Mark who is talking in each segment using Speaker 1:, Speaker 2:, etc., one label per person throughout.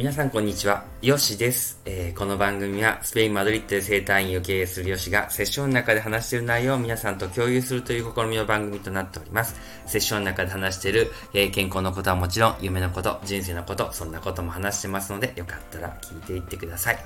Speaker 1: 皆さんこんにちは。ヨシです、えー、この番組はスペイン・マドリッドで生態院を経営するヨシがセッションの中で話している内容を皆さんと共有するという試みの番組となっております。セッションの中で話している、えー、健康のことはもちろん夢のこと、人生のこと、そんなことも話してますのでよかったら聞いていってください。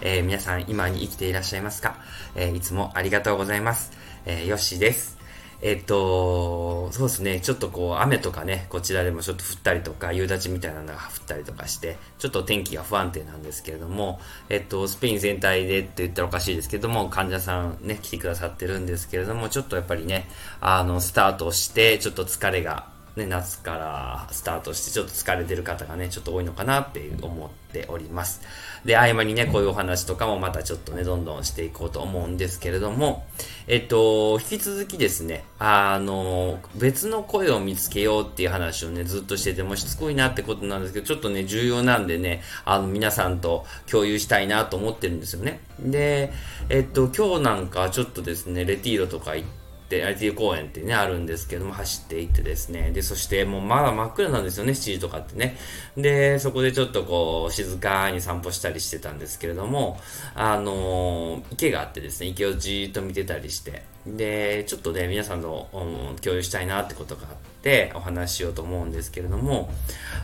Speaker 1: えー、皆さん今に生きていらっしゃいますか、えいつもありがとうございます。えヨシです。えっと、そうですね、ちょっとこう、雨とかね、こちらでもちょっと降ったりとか、夕立みたいなのが降ったりとかして、ちょっと天気が不安定なんですけれども、えっと、スペイン全体でって言ったらおかしいですけども、患者さんね、来てくださってるんですけれども、ちょっとやっぱりね、あの、スタートして、ちょっと疲れがね、夏からスタートしてちょっと疲れてる方がね、ちょっと多いのかなって思っております。で、合間にね、こういうお話とかもまたちょっとね、どんどんしていこうと思うんですけれども、えっと、引き続きですね、あの、別の声を見つけようっていう話をね、ずっとしててもしつこいなってことなんですけど、ちょっとね、重要なんでね、あの、皆さんと共有したいなと思ってるんですよね。で、えっと、今日なんかちょっとですね、レティーロとか行って、IT 公園ってね、あるんですけども、走っていってですね、で、そしてもうまだ真っ暗なんですよね、7時とかってね。で、そこでちょっとこう、静かに散歩したりしてたんですけれども、あのー、池があってですね、池をじーっと見てたりして、で、ちょっとね、皆さんと、うん、共有したいなってことがあって、お話ししようと思うんですけれども、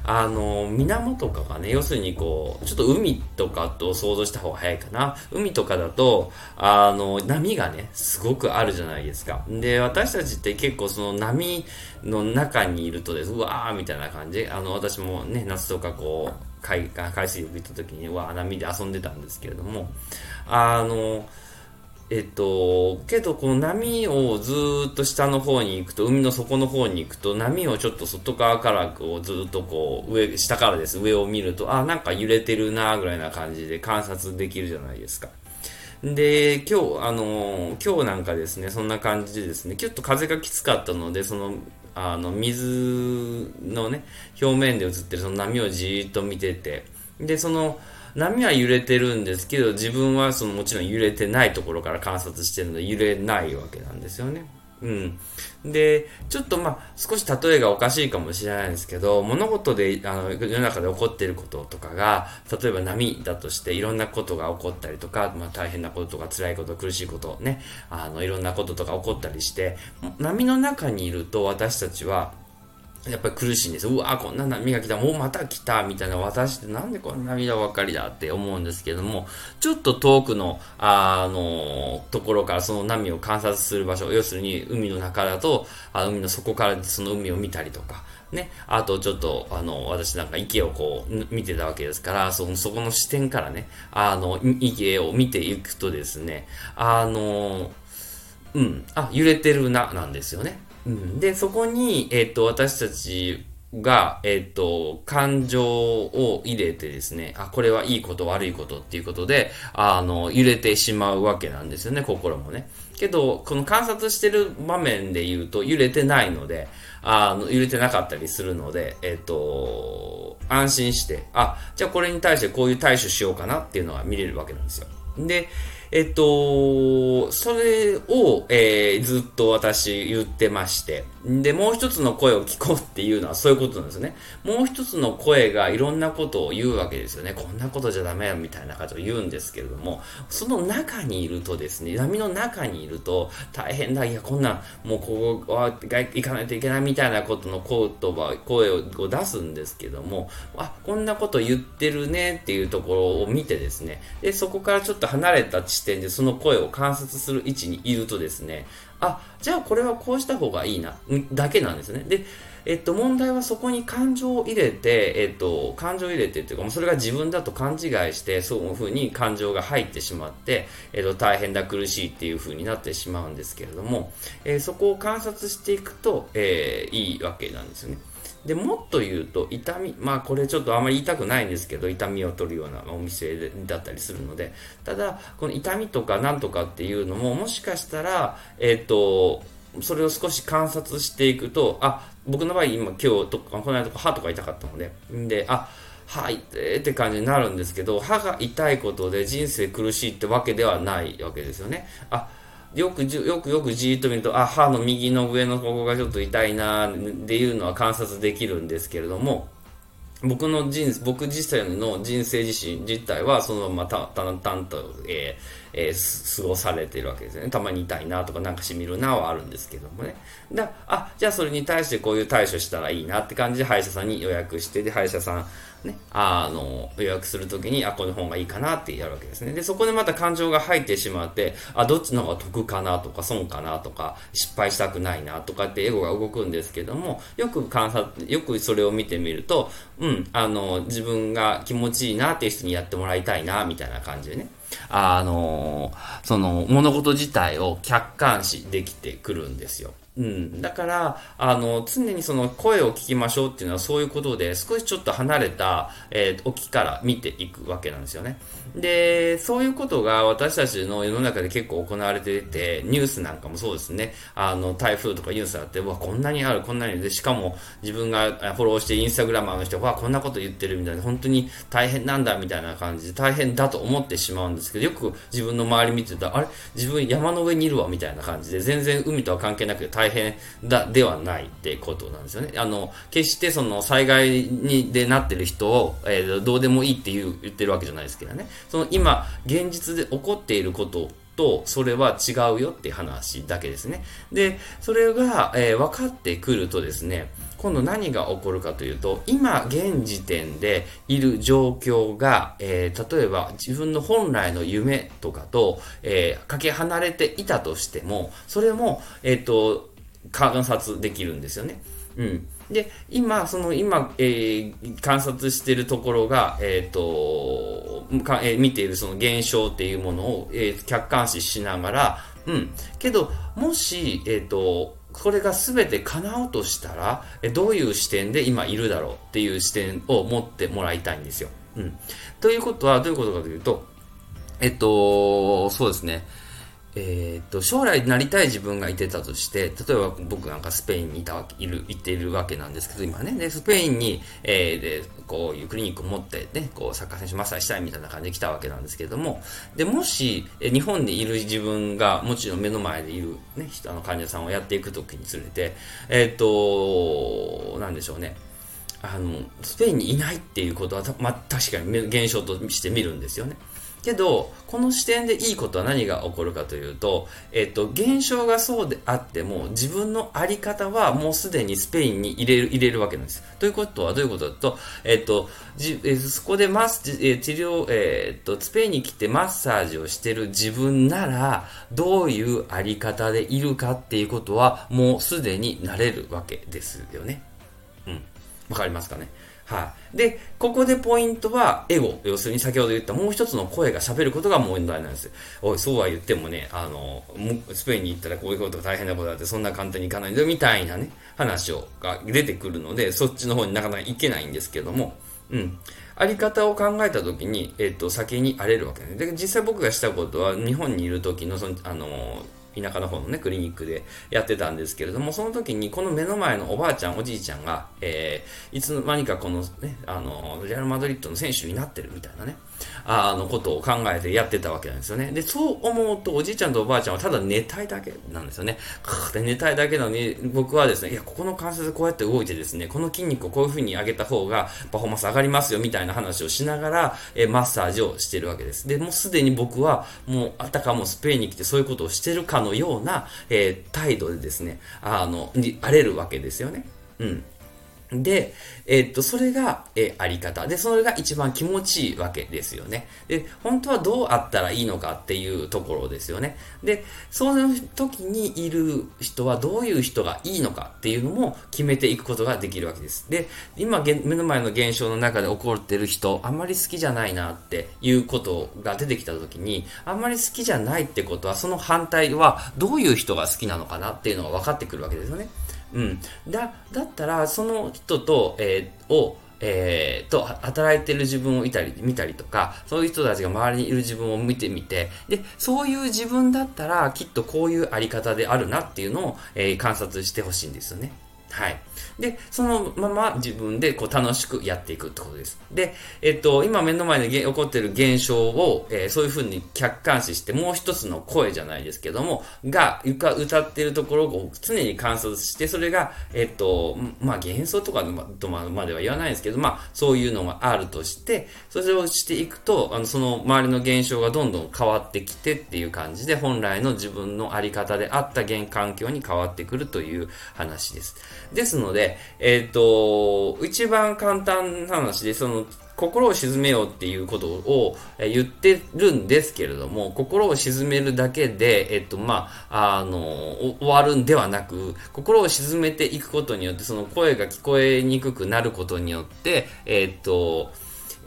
Speaker 1: あの、水面とかがね、要するにこう、ちょっと海とかと想像した方が早いかな。海とかだと、あの、波がね、すごくあるじゃないですか。で、私たちって結構その波の中にいるとです、うわーみたいな感じ。あの、私もね、夏とかこう、海海水浴行った時に、うわー波で遊んでたんですけれども、あの、えっと、けどこの波をずっと下の方に行くと、海の底の方に行くと、波をちょっと外側からこうずっとこう上、下からです、上を見ると、あ、なんか揺れてるなぐらいな感じで観察できるじゃないですか。で、今日、あの、今日なんかですね、そんな感じでですね、ちょっと風がきつかったので、その、あの、水のね、表面で映ってるその波をじーっと見てて、で、その、波は揺れてるんですけど、自分はそのもちろん揺れてないところから観察してるので揺れないわけなんですよね。うん。で、ちょっとまあ、少し例えがおかしいかもしれないんですけど、物事で、あの、世の中で起こっていることとかが、例えば波だとしていろんなことが起こったりとか、まあ大変なこととか辛いこと、苦しいことね、あの、いろんなこととか起こったりして、波の中にいると私たちは、やっぱり苦しいんですうわこんな波が来た。もうまた来た。みたいな。私ってなんでこんな涙ばっかりだって思うんですけども、ちょっと遠くの、あの、ところからその波を観察する場所、要するに海の中だと、あ海の底からその海を見たりとか、ね。あとちょっと、あの、私なんか池をこう、見てたわけですから、その、そこの視点からね、あの、池を見ていくとですね、あの、うん、あ、揺れてるな、なんですよね。うん、で、そこに、えっ、ー、と、私たちが、えっ、ー、と、感情を入れてですね、あ、これはいいこと悪いことっていうことで、あの、揺れてしまうわけなんですよね、心もね。けど、この観察してる場面で言うと揺れてないので、あの、揺れてなかったりするので、えっ、ー、と、安心して、あ、じゃあこれに対してこういう対処しようかなっていうのが見れるわけなんですよ。で、えっと、それを、えー、ずっと私言ってまして、で、もう一つの声を聞こうっていうのはそういうことなんですね。もう一つの声がいろんなことを言うわけですよね。こんなことじゃダメよみたいな感じを言うんですけれども、その中にいるとですね、波の中にいると大変だ、いや、こんなん、もうここは行かないといけないみたいなことの言葉、声を出すんですけども、あ、こんなこと言ってるねっていうところを見てですね、で、そこからちょっと離れた地視点でその声を観察する位置にいるとですね、あ、じゃあこれはこうした方がいいな、だけなんですね。で、えっと、問題はそこに感情を入れて、えっと、感情を入れてっていうか、それが自分だと勘違いして、そういうふうに感情が入ってしまって、えっと、大変だ、苦しいっていうふうになってしまうんですけれども、えー、そこを観察していくと、えー、いいわけなんですよね。で、もっと言うと、痛み、まあこれちょっとあまり言いたくないんですけど、痛みを取るようなお店だったりするので、ただ、この痛みとかなんとかっていうのも、もしかしたら、えっ、ー、と、それを少し観察していくと、あ、僕の場合今今日とか、この間とか歯とか痛かったので、んで、あ、歯痛いって感じになるんですけど、歯が痛いことで人生苦しいってわけではないわけですよね。あ、よくじよくよくじーっと見ると、あ、歯の右の上のここがちょっと痛いなっていうのは観察できるんですけれども、僕の人生、僕自身の人生自身自体はそのままたた、たんと、えーえー、過ごされてるわけですよね。たまに痛いなとかなんかしみるなはあるんですけどもね。だあ、じゃあそれに対してこういう対処したらいいなって感じで歯医者さんに予約して、で、歯医者さん、ね、あの、予約するときに、あ、この本がいいかなってやるわけですね。で、そこでまた感情が入ってしまって、あ、どっちの方が得かなとか、損かなとか、失敗したくないなとかってエゴが動くんですけども、よく観察、よくそれを見てみると、うん、あの、自分が気持ちいいなっていう人にやってもらいたいな、みたいな感じでね。あの、その物事自体を客観視できてくるんですよ。うん。だから、あの、常にその声を聞きましょうっていうのはそういうことで、少しちょっと離れた、えー、沖から見ていくわけなんですよね。で、そういうことが私たちの世の中で結構行われていて、ニュースなんかもそうですね。あの、台風とかニュースあって、わ、こんなにある、こんなにで、しかも自分がフォローしてインスタグラマーの人が、こんなこと言ってるみたいな、本当に大変なんだみたいな感じで、大変だと思ってしまうんですけど、よく自分の周り見てたら、あれ？自分山の上にいるわみたいな感じで、全然海とは関係なくて大変だ、ではないってことなんですよね。あの、決してその災害にでなってる人を、えー、どうでもいいっていう言ってるわけじゃないですけどね。その今、現実で起こっていることと、それは違うよって話だけですね。で、それが、えー、分かってくるとですね、今度何が起こるかというと、今現時点でいる状況が、えー、例えば自分の本来の夢とかと、えー、かけ離れていたとしても、それも、えっ、と、観察できるんですよね。うん。で、今、その今、えー、観察しているところが、え、ー、と、かえー、見ているその現象っていうものを、えー、客観視しながら、うん。けど、もし、え、ー、と、これが全て叶うとしたら、えどういう視点で今いるだろうっていう視点を持ってもらいたいんですよ。うん。ということは、どういうことかというと、えっと、そうですね。えーと、将来なりたい自分がいてたとして、例えば僕なんかスペインにいたいる、行っているわけなんですけど、今ね、でスペインに、えー、でこういうクリニックを持ってね、こうサッカー選手マッサーしたいみたいな感じで来たわけなんですけども、で、もし、日本にいる自分が、もちろん目の前でいるね、人の患者さんをやっていくときにつれて、えっ、と、なんでしょうね。あの、スペインにいないっていうことは、ま、確かに現象として見るんですよね。けど、この視点でいいことは何が起こるかというと、えっと、現象がそうであっても、自分のあり方はもうすでにスペインに入れる、入れるわけなんです。ということはどういうことだと、えっと、じえそこでマス、え治療、えっと、スペインに来てマッサージをしてる自分なら、どういうあり方でいるかっていうことは、もうすでになれるわけですよね。うん。わかりますかね？はい。で、ここでポイントは、エゴ。要するに先ほど言ったもう一つの声が喋ることが問題なんです。おい、そうは言ってもね、あの、スペインに行ったらこういうことが大変なことだって、そんな簡単にいかないんだみたいなね、話を、が出てくるので、そっちの方になかなか行けないんですけども、うん。あり方を考えたときに、えっ、と、先に荒れるわけです。で、実際僕がしたことは、日本にいる時の、その、あの、田舎の方のね、クリニックでやってたんですけれども、その時にこの目の前のおばあちゃん、おじいちゃんが、えー、いつの間にかこのね、あの、レアル・マドリッドの選手になってるみたいなね、あのことを考えてやってたわけなんですよね。で、そう思うと、おじいちゃんとおばあちゃんはただ寝たいだけなんですよね。で寝たいだけなのに、僕はですね、いや、ここの関節こうやって動いてですね、この筋肉をこういう風に上げた方がパフォーマンス上がりますよ、みたいな話をしながら、えマッサージをしてるわけです。で、もうすでに僕は、もう、あたかもスペインに来てそういうことをしてるかのような、えー、態度でですね、あの、に荒れるわけですよね。うん。で、え、っと、それが、え、あり方。で、それが一番気持ちいいわけですよね。で、本当はどうあったらいいのかっていうところですよね。で、その時にいる人はどういう人がいいのかっていうのも決めていくことができるわけです。で、今、目の前の現象の中で起こってる人、あんまり好きじゃないなっていうことが出てきた時に、あんまり好きじゃないってことは、その反対はどういう人が好きなのかなっていうのが分かってくるわけですよね。うん。だ、だったら、その人と、えー、を、えー、と、働いてる自分をいたり、見たりとか、そういう人たちが周りにいる自分を見てみて、で、そういう自分だったら、きっとこういうあり方であるなっていうのを、えー、観察してほしいんですよね。はい。で、そのまま自分でこう楽しくやっていくってことです。で、えっと、今目の前で起こっている現象を、えー、そういうふうに客観視して、もう一つの声じゃないですけども、が、歌っているところを常に観察して、それが、えっと、まあ、幻想とかとまでは言わないですけど、まあ、そういうのがあるとして、それをしていくと、あの、その周りの現象がどんどん変わってきてっていう感じで、本来の自分のあり方であった現環境に変わってくるという話です。ですので、えっ、ー、と、一番簡単な話で、その、心を沈めようっていうことを言ってるんですけれども、心を沈めるだけで、えっと、まあ、あの、終わるんではなく、心を沈めていくことによって、その声が聞こえにくくなることによって、えっと、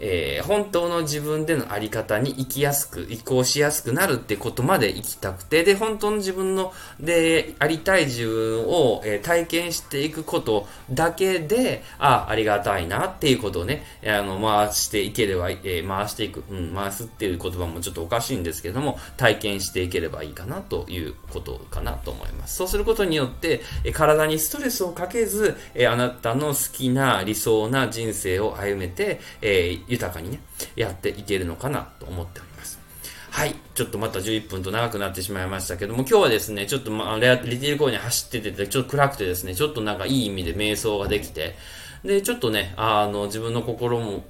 Speaker 1: えー、本当の自分でのあり方に生きやすく、移行しやすくなるってことまで生きたくて、で、本当の自分の、で、ありたい自分を、えー、体験していくことだけで、あ、ありがたいなっていうことをね、あの、回していければ、えー、回していく、うん、回すっていう言葉もちょっとおかしいんですけども、体験していければいいかなということかなと思います。そうすることによって、え体にストレスをかけず、えあなたの好きな理想な人生を歩めて、えー豊かにね、やっていけるのかなと思っております。はい。ちょっとまた11分と長くなってしまいましたけども、今日はですね、ちょっとまあ、リテール公園に走ってて、ちょっと暗くてですね、ちょっとなんかいい意味で瞑想ができて、で、ちょっとね、あの、自分の心も、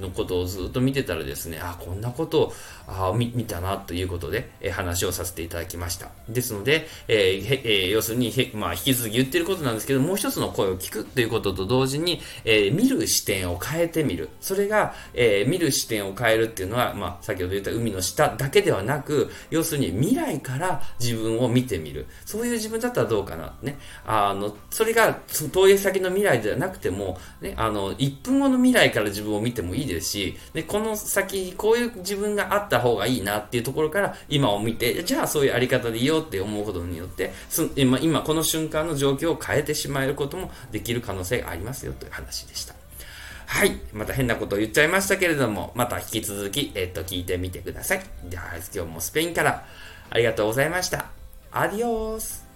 Speaker 1: のことをずっと見てたらですね、あ、こんなことを、あ見見たな、ということで、え話をさせていただきました。ですので、えー、えー、要するに、まあ、引き続き言ってることなんですけど、もう一つの声を聞くということと同時に、えー、見る視点を変えてみる。それが、え見る視点を変えるっていうのは、まあ、先ほど言った海の下だけではなく、要するに未来から自分を見てみる。そういう自分だったらどうかな。ね。あの、それが遠い先の未来ではなくてもね、あの、1分後の未来から自分を見てもいいですし、で、この先、こういう自分があった方がいいなっていうところから今を見て、じゃあそういうあり方でいいよって思うことによって、今、今この瞬間の状況を変えてしまえることもできる可能性がありますよという話でした。はい。また変なことを言っちゃいましたけれども、また引き続き、えっ、と、聞いてみてください。では、今日もスペインからありがとうございました。アディオース